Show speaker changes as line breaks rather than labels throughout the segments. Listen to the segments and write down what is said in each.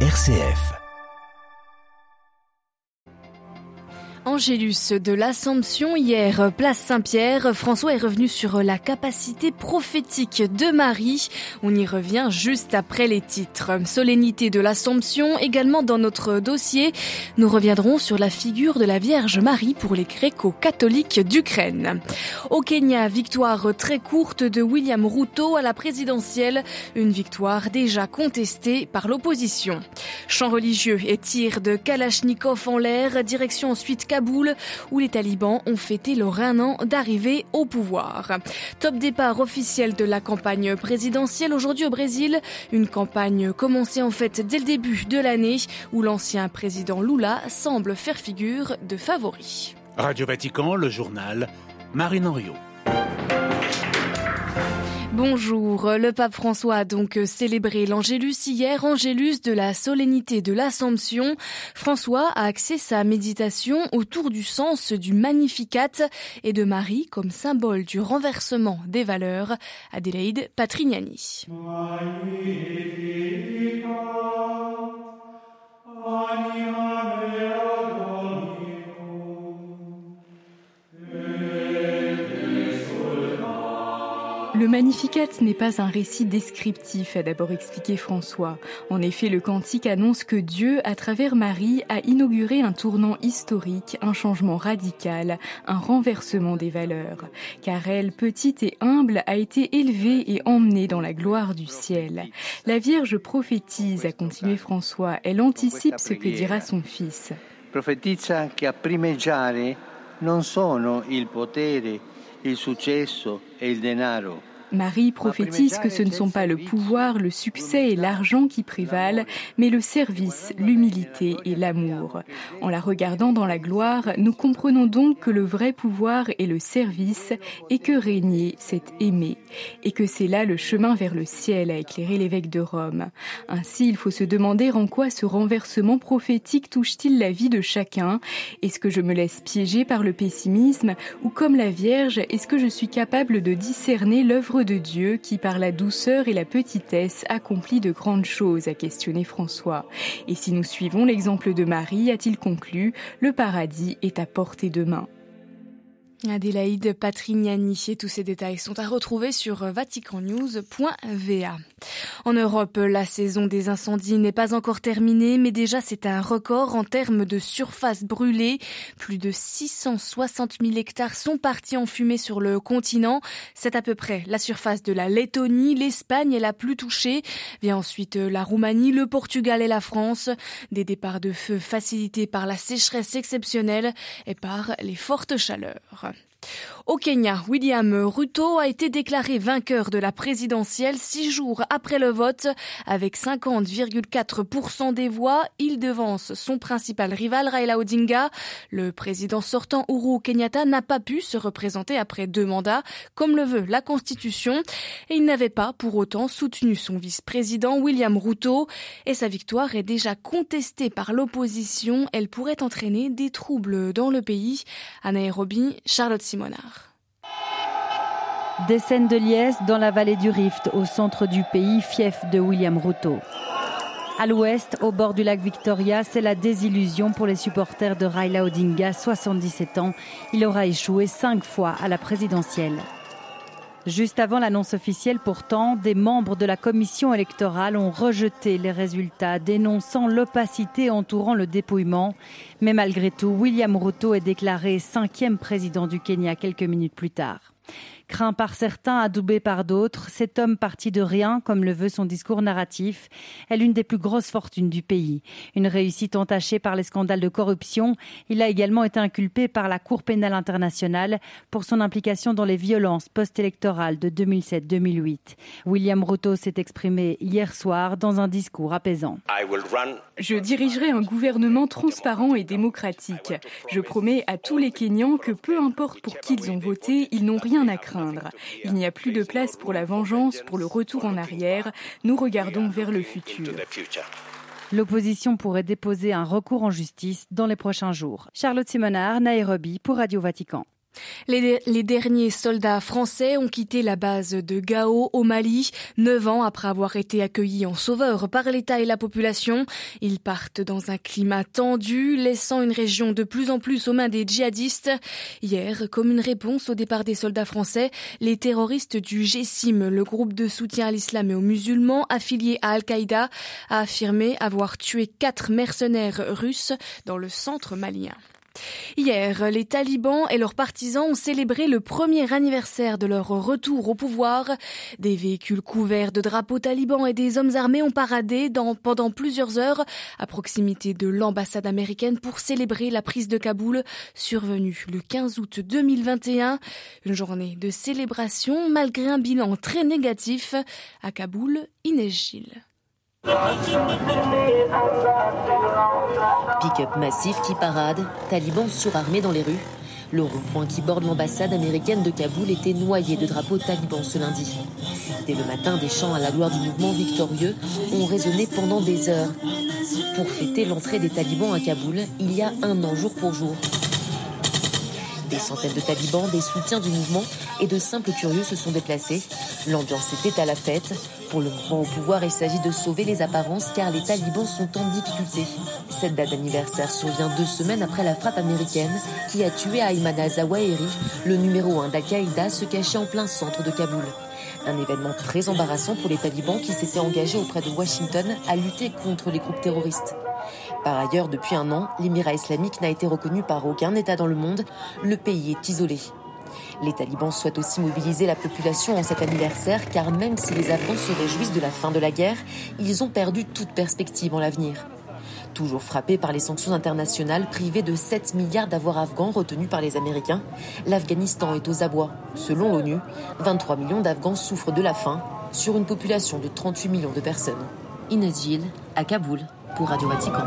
RCF.
Angélus de l'Assomption hier, place Saint-Pierre, François est revenu sur la capacité prophétique de Marie. On y revient juste après les titres. Solennité de l'Assomption également dans notre dossier. Nous reviendrons sur la figure de la Vierge Marie pour les gréco-catholiques d'Ukraine. Au Kenya, victoire très courte de William Ruto à la présidentielle, une victoire déjà contestée par l'opposition. Chant religieux et tir de Kalachnikov en l'air, direction ensuite Kaboul, où les talibans ont fêté leur un an d'arrivée au pouvoir. Top départ officiel de la campagne présidentielle aujourd'hui au Brésil, une campagne commencée en fait dès le début de l'année, où l'ancien président Lula semble faire figure de favori.
Radio Vatican, le journal, Marine Henriot.
Bonjour, le pape François a donc célébré l'Angélus hier, Angélus de la solennité de l'Assomption. François a axé sa méditation autour du sens du Magnificat et de Marie comme symbole du renversement des valeurs. Adélaïde Patrignani.
Le Magnificat n'est pas un récit descriptif, a d'abord expliqué François. En effet, le cantique annonce que Dieu, à travers Marie, a inauguré un tournant historique, un changement radical, un renversement des valeurs. Car elle, petite et humble, a été élevée et emmenée dans la gloire du ciel. La Vierge prophétise, a continué François. Elle anticipe ce que dira son fils.
Il successo e il denaro.
Marie prophétise que ce ne sont pas le pouvoir, le succès et l'argent qui prévalent, mais le service, l'humilité et l'amour. En la regardant dans la gloire, nous comprenons donc que le vrai pouvoir est le service et que régner, c'est aimer. Et que c'est là le chemin vers le ciel, a éclairé l'évêque de Rome. Ainsi, il faut se demander en quoi ce renversement prophétique touche-t-il la vie de chacun. Est-ce que je me laisse piéger par le pessimisme ou comme la Vierge, est-ce que je suis capable de discerner l'œuvre de Dieu qui, par la douceur et la petitesse, accomplit de grandes choses, a questionné François. Et si nous suivons l'exemple de Marie, a-t-il conclu, le paradis est à portée de main.
Adélaïde Patrignani et tous ces détails sont à retrouver sur vaticannews.va. En Europe, la saison des incendies n'est pas encore terminée, mais déjà c'est un record en termes de surface brûlée. Plus de 660 000 hectares sont partis en fumée sur le continent. C'est à peu près la surface de la Lettonie. L'Espagne est la plus touchée. Vient ensuite la Roumanie, le Portugal et la France. Des départs de feu facilités par la sécheresse exceptionnelle et par les fortes chaleurs. Au Kenya, William Ruto a été déclaré vainqueur de la présidentielle six jours après le vote. Avec 50,4% des voix, il devance son principal rival Raila Odinga. Le président sortant Uhuru Kenyatta n'a pas pu se représenter après deux mandats, comme le veut la Constitution, et il n'avait pas pour autant soutenu son vice-président William Ruto. Et sa victoire est déjà contestée par l'opposition. Elle pourrait entraîner des troubles dans le pays. Charlotte
Des scènes de liesse dans la vallée du Rift, au centre du pays, fief de William Ruto. À l'ouest, au bord du lac Victoria, c'est la désillusion pour les supporters de Raila Odinga, 77 ans. Il aura échoué cinq fois à la présidentielle. Juste avant l'annonce officielle, pourtant, des membres de la commission électorale ont rejeté les résultats, dénonçant l'opacité entourant le dépouillement. Mais malgré tout, William Ruto est déclaré cinquième président du Kenya quelques minutes plus tard. Craint par certains, adoubé par d'autres, cet homme parti de rien, comme le veut son discours narratif, est l'une des plus grosses fortunes du pays. Une réussite entachée par les scandales de corruption, il a également été inculpé par la Cour pénale internationale pour son implication dans les violences post-électorales de 2007-2008. William Ruto s'est exprimé hier soir dans un discours apaisant.
Je dirigerai un gouvernement transparent et démocratique. Je promets à tous les Kenyans que peu importe pour qui ils ont voté, ils n'ont rien à craindre. Il n'y a plus de place pour la vengeance, pour le retour en arrière. Nous regardons vers le futur.
L'opposition pourrait déposer un recours en justice dans les prochains jours. Charlotte Simonard, Nairobi pour Radio Vatican.
Les, derniers soldats français ont quitté la base de Gao au Mali, neuf ans après avoir été accueillis en sauveur par l'État et la population. Ils partent dans un climat tendu, laissant une région de plus en plus aux mains des djihadistes. Hier, comme une réponse au départ des soldats français, les terroristes du GSIM, le groupe de soutien à l'islam et aux musulmans affilié à Al-Qaïda, a affirmé avoir tué quatre mercenaires russes dans le centre malien. Hier, les talibans et leurs partisans ont célébré le premier anniversaire de leur retour au pouvoir. Des véhicules couverts de drapeaux talibans et des hommes armés ont paradé pendant plusieurs heures à proximité de l'ambassade américaine pour célébrer la prise de Kaboul survenue le 15 août 2021. Une journée de célébration malgré un bilan très négatif. À Kaboul, Inès Gilles.
Pick-up massif qui parade, talibans surarmés dans les rues. Le rond-point qui borde l'ambassade américaine de Kaboul était noyé de drapeaux talibans ce lundi. Dès le matin, des chants à la gloire du mouvement victorieux ont résonné pendant des heures. Pour fêter l'entrée des talibans à Kaboul, il y a un an jour pour jour. Des centaines de talibans, des soutiens du mouvement et de simples curieux se sont déplacés. L'ambiance était à la fête. Pour le mouvement au pouvoir, il s'agit de sauver les apparences car les talibans sont en difficulté. Cette date d'anniversaire survient deux semaines après la frappe américaine qui a tué Ayman Zawahiri, le numéro un d'Al-Qaïda, se cachait en plein centre de Kaboul. Un événement très embarrassant pour les talibans qui s'étaient engagés auprès de Washington à lutter contre les groupes terroristes. Par ailleurs, depuis un an, l'émirat islamique n'a été reconnu par aucun État dans le monde. Le pays est isolé. Les talibans souhaitent aussi mobiliser la population en cet anniversaire car même si les Afghans se réjouissent de la fin de la guerre, ils ont perdu toute perspective en l'avenir. Toujours frappés par les sanctions internationales privées de 7 milliards d'avoirs afghans retenus par les Américains, l'Afghanistan est aux abois. Selon l'ONU, 23 millions d'Afghans souffrent de la faim sur une population de 38 millions de personnes. Inès Gilles, à Kaboul, pour Radio Vatican.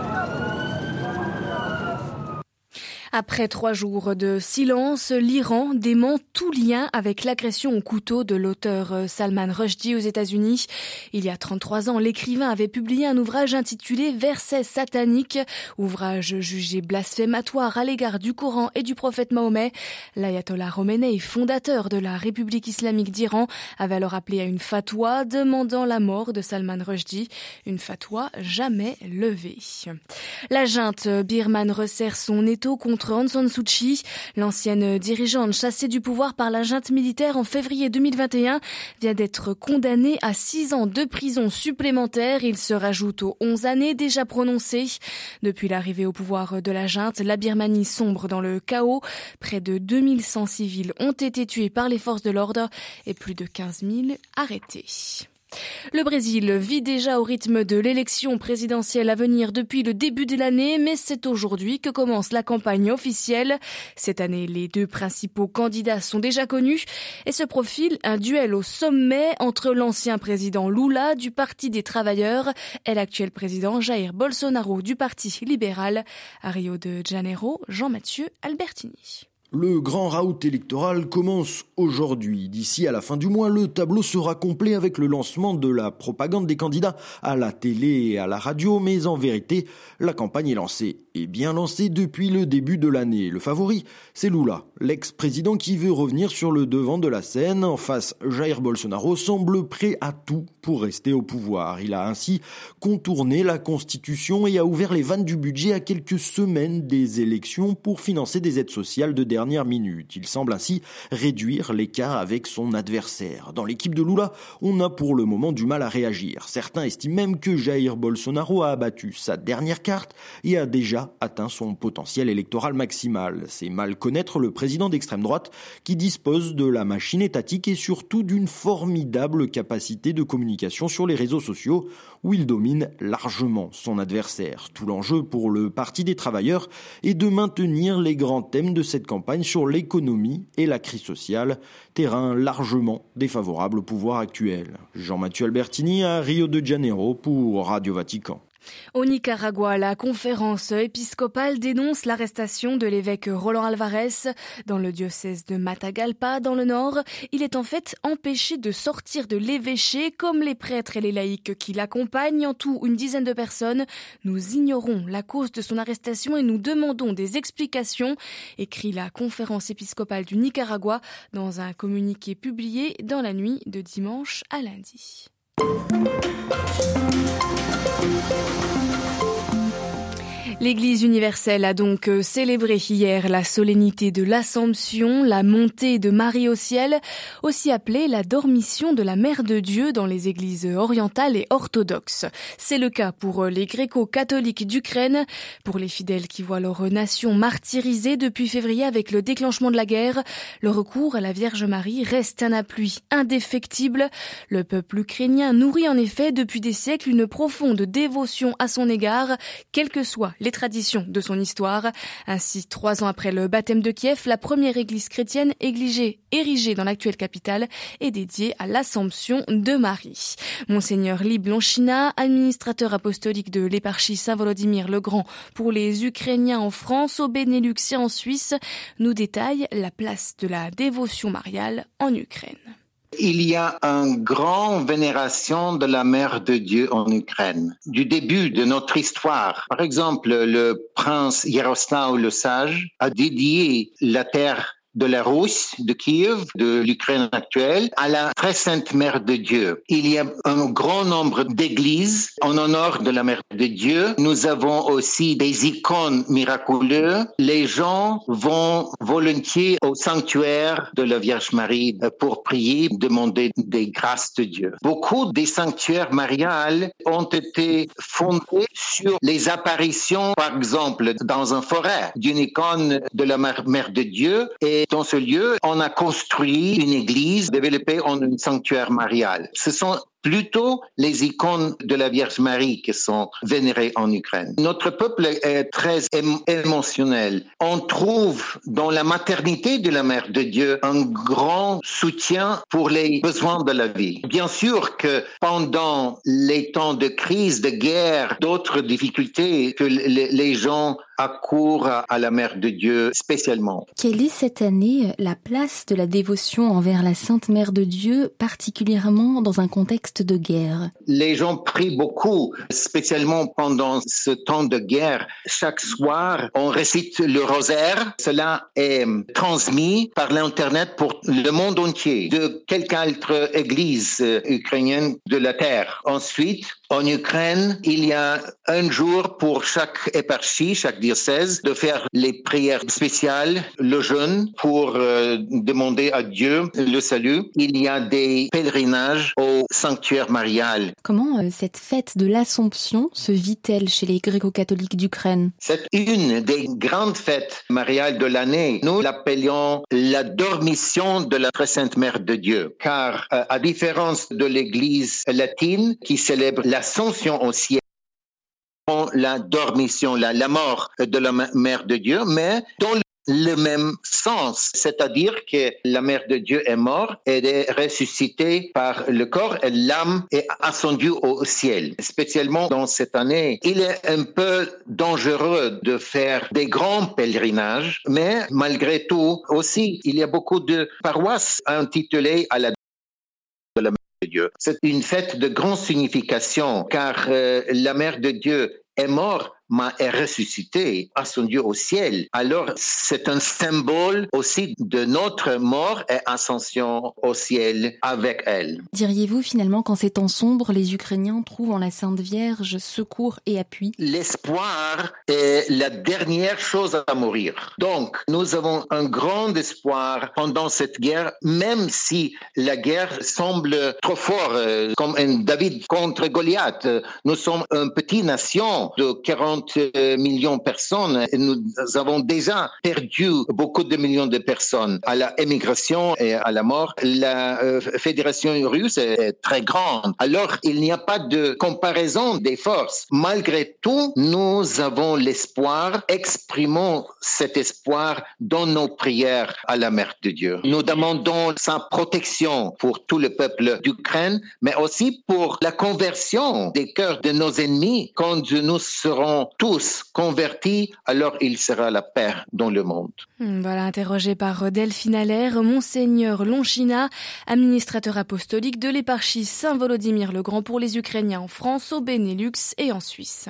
Après trois jours de silence, l'Iran dément tout lien avec l'agression au couteau de l'auteur euh, Salman Rushdie aux États-Unis. Il y a 33 ans, l'écrivain avait publié un ouvrage intitulé Versets sataniques, ouvrage jugé blasphématoire à l'égard du Coran et du prophète Mahomet. L'ayatollah Khomeini, fondateur de la République islamique d'Iran, avait alors appelé à une fatwa demandant la mort de Salman Rushdie, une fatwa jamais levée. La junte birmane resserre son étau contre Aung San Suu Kyi. L'ancienne dirigeante chassée du pouvoir par la junte militaire en février 2021 vient d'être condamnée à six ans de prison supplémentaire. Il se rajoute aux 11 années déjà prononcées. Depuis l'arrivée au pouvoir de la junte, la Birmanie sombre dans le chaos. Près de 2100 civils ont été tués par les forces de l'ordre et plus de 15 000 arrêtés. Le Brésil vit déjà au rythme de l'élection présidentielle à venir depuis le début de l'année, mais c'est aujourd'hui que commence la campagne officielle. Cette année, les deux principaux candidats sont déjà connus et se profile un duel au sommet entre l'ancien président Lula du Parti des Travailleurs et l'actuel président Jair Bolsonaro du Parti libéral. À Rio de Janeiro, Jean-Mathieu Albertini.
Le grand raout électoral commence aujourd'hui. D'ici à la fin du mois, le tableau sera complet avec le lancement de la propagande des candidats à la télé et à la radio, mais en vérité, la campagne est lancée, et bien lancée depuis le début de l'année. Le favori, c'est Lula, l'ex-président qui veut revenir sur le devant de la scène. En face, Jair Bolsonaro semble prêt à tout pour rester au pouvoir. Il a ainsi contourné la Constitution et a ouvert les vannes du budget à quelques semaines des élections pour financer des aides sociales de dernière minute. Il semble ainsi réduire l'écart avec son adversaire. Dans l'équipe de Lula, on a pour le moment du mal à réagir. Certains estiment même que Jair Bolsonaro a abattu sa dernière carte et a déjà atteint son potentiel électoral maximal. C'est mal connaître le président d'extrême droite qui dispose de la machine étatique et surtout d'une formidable capacité de communication sur les réseaux sociaux où il domine largement son adversaire. Tout l'enjeu pour le Parti des travailleurs est de maintenir les grands thèmes de cette campagne sur l'économie et la crise sociale, terrain largement défavorable au pouvoir actuel. Jean-Mathieu Albertini à Rio de Janeiro pour Radio Vatican.
Au Nicaragua, la conférence épiscopale dénonce l'arrestation de l'évêque Roland Alvarez dans le diocèse de Matagalpa, dans le nord. Il est en fait empêché de sortir de l'évêché comme les prêtres et les laïcs qui l'accompagnent, en tout une dizaine de personnes. Nous ignorons la cause de son arrestation et nous demandons des explications, écrit la conférence épiscopale du Nicaragua dans un communiqué publié dans la nuit de dimanche à lundi. Thank you. L'Église universelle a donc euh, célébré hier la solennité de l'Assomption, la montée de Marie au ciel, aussi appelée la dormition de la Mère de Dieu dans les églises orientales et orthodoxes. C'est le cas pour euh, les gréco-catholiques d'Ukraine, pour les fidèles qui voient leur nation martyrisée depuis février avec le déclenchement de la guerre. Le recours à la Vierge Marie reste un appui indéfectible. Le peuple ukrainien nourrit en effet depuis des siècles une profonde dévotion à son égard, quel que les traditions de son histoire. Ainsi, trois ans après le baptême de Kiev, la première église chrétienne érigée, érigée dans l'actuelle capitale est dédiée à l'Assomption de Marie. Monseigneur Lib Lonchina, administrateur apostolique de l'éparchie Saint-Volodymyr le Grand pour les Ukrainiens en France, au Benelux et en Suisse, nous détaille la place de la dévotion mariale en Ukraine.
Il y a une grande vénération de la Mère de Dieu en Ukraine. Du début de notre histoire, par exemple, le prince Yaroslav le Sage a dédié la terre de la Russe, de Kiev, de l'Ukraine actuelle, à la très sainte Mère de Dieu. Il y a un grand nombre d'églises en honneur de la Mère de Dieu. Nous avons aussi des icônes miraculeuses. Les gens vont volontiers au sanctuaire de la Vierge Marie pour prier, demander des grâces de Dieu. Beaucoup des sanctuaires mariales ont été fondés sur les apparitions, par exemple, dans un forêt d'une icône de la Mère de Dieu et dans ce lieu, on a construit une église développée en un sanctuaire marial. Ce sont plutôt les icônes de la Vierge Marie qui sont vénérées en Ukraine. Notre peuple est très émotionnel. On trouve dans la maternité de la Mère de Dieu un grand soutien pour les besoins de la vie. Bien sûr que pendant les temps de crise, de guerre, d'autres difficultés, que les gens accourent à la Mère de Dieu spécialement.
Quelle est cette année la place de la dévotion envers la Sainte Mère de Dieu, particulièrement dans un contexte de guerre?
Les gens prient beaucoup, spécialement pendant ce temps de guerre. Chaque soir, on récite le rosaire. Cela est transmis par l'Internet pour le monde entier, de quelque autre église ukrainienne de la terre. Ensuite, en Ukraine, il y a un jour pour chaque éparchie, chaque diocèse, de faire les prières spéciales, le jeûne pour euh, demander à Dieu le salut. Il y a des pèlerinages au sanctuaire marial.
Comment euh, cette fête de l'Assomption se vit-elle chez les gréco-catholiques d'Ukraine?
C'est une des grandes fêtes mariales de l'année. Nous l'appelions la dormition de la très sainte Mère de Dieu, car euh, à différence de l'Église latine qui célèbre la l'ascension au ciel la dormition, la, mort de la Mère de Dieu, mais dans le même sens, c'est-à-dire que la Mère de Dieu est morte, elle est ressuscitée par le corps et l'âme est ascendue au ciel. Spécialement dans cette année, il est un peu dangereux de faire des grands pèlerinages, mais malgré tout aussi, il y a beaucoup de paroisses intitulées à la C'est une fête de grande signification car euh, la Mère de Dieu est morte mais est ressuscité, Dieu au ciel. Alors, c'est un symbole aussi de notre mort et ascension au ciel avec elle.
Diriez-vous finalement qu'en ces temps sombres, les Ukrainiens trouvent en la Sainte Vierge secours et appui?
L'espoir est la dernière chose à mourir. Donc, nous avons un grand espoir pendant cette guerre, même si la guerre semble trop forte, euh, comme un David contre Goliath. Nous sommes une petite nation de 40 50 millions de personnes. Nous avons déjà perdu beaucoup de millions de personnes à la émigration et à la mort. La fédération russe est très grande. Alors, il n'y a pas de comparaison des forces. Malgré tout, nous avons l'espoir. Exprimons cet espoir dans nos prières à la Mère de Dieu. Nous demandons sa protection pour tout le peuple d'Ukraine, mais aussi pour la conversion des cœurs de nos ennemis. Quand nous serons tous convertis, alors il sera la paix dans le monde.
Hmm, voilà, interrogé par Delphine Allaire, Monseigneur Lonchina, administrateur apostolique de l'éparchie Saint-Volodymyr le Grand pour les Ukrainiens en France, au Benelux et en Suisse.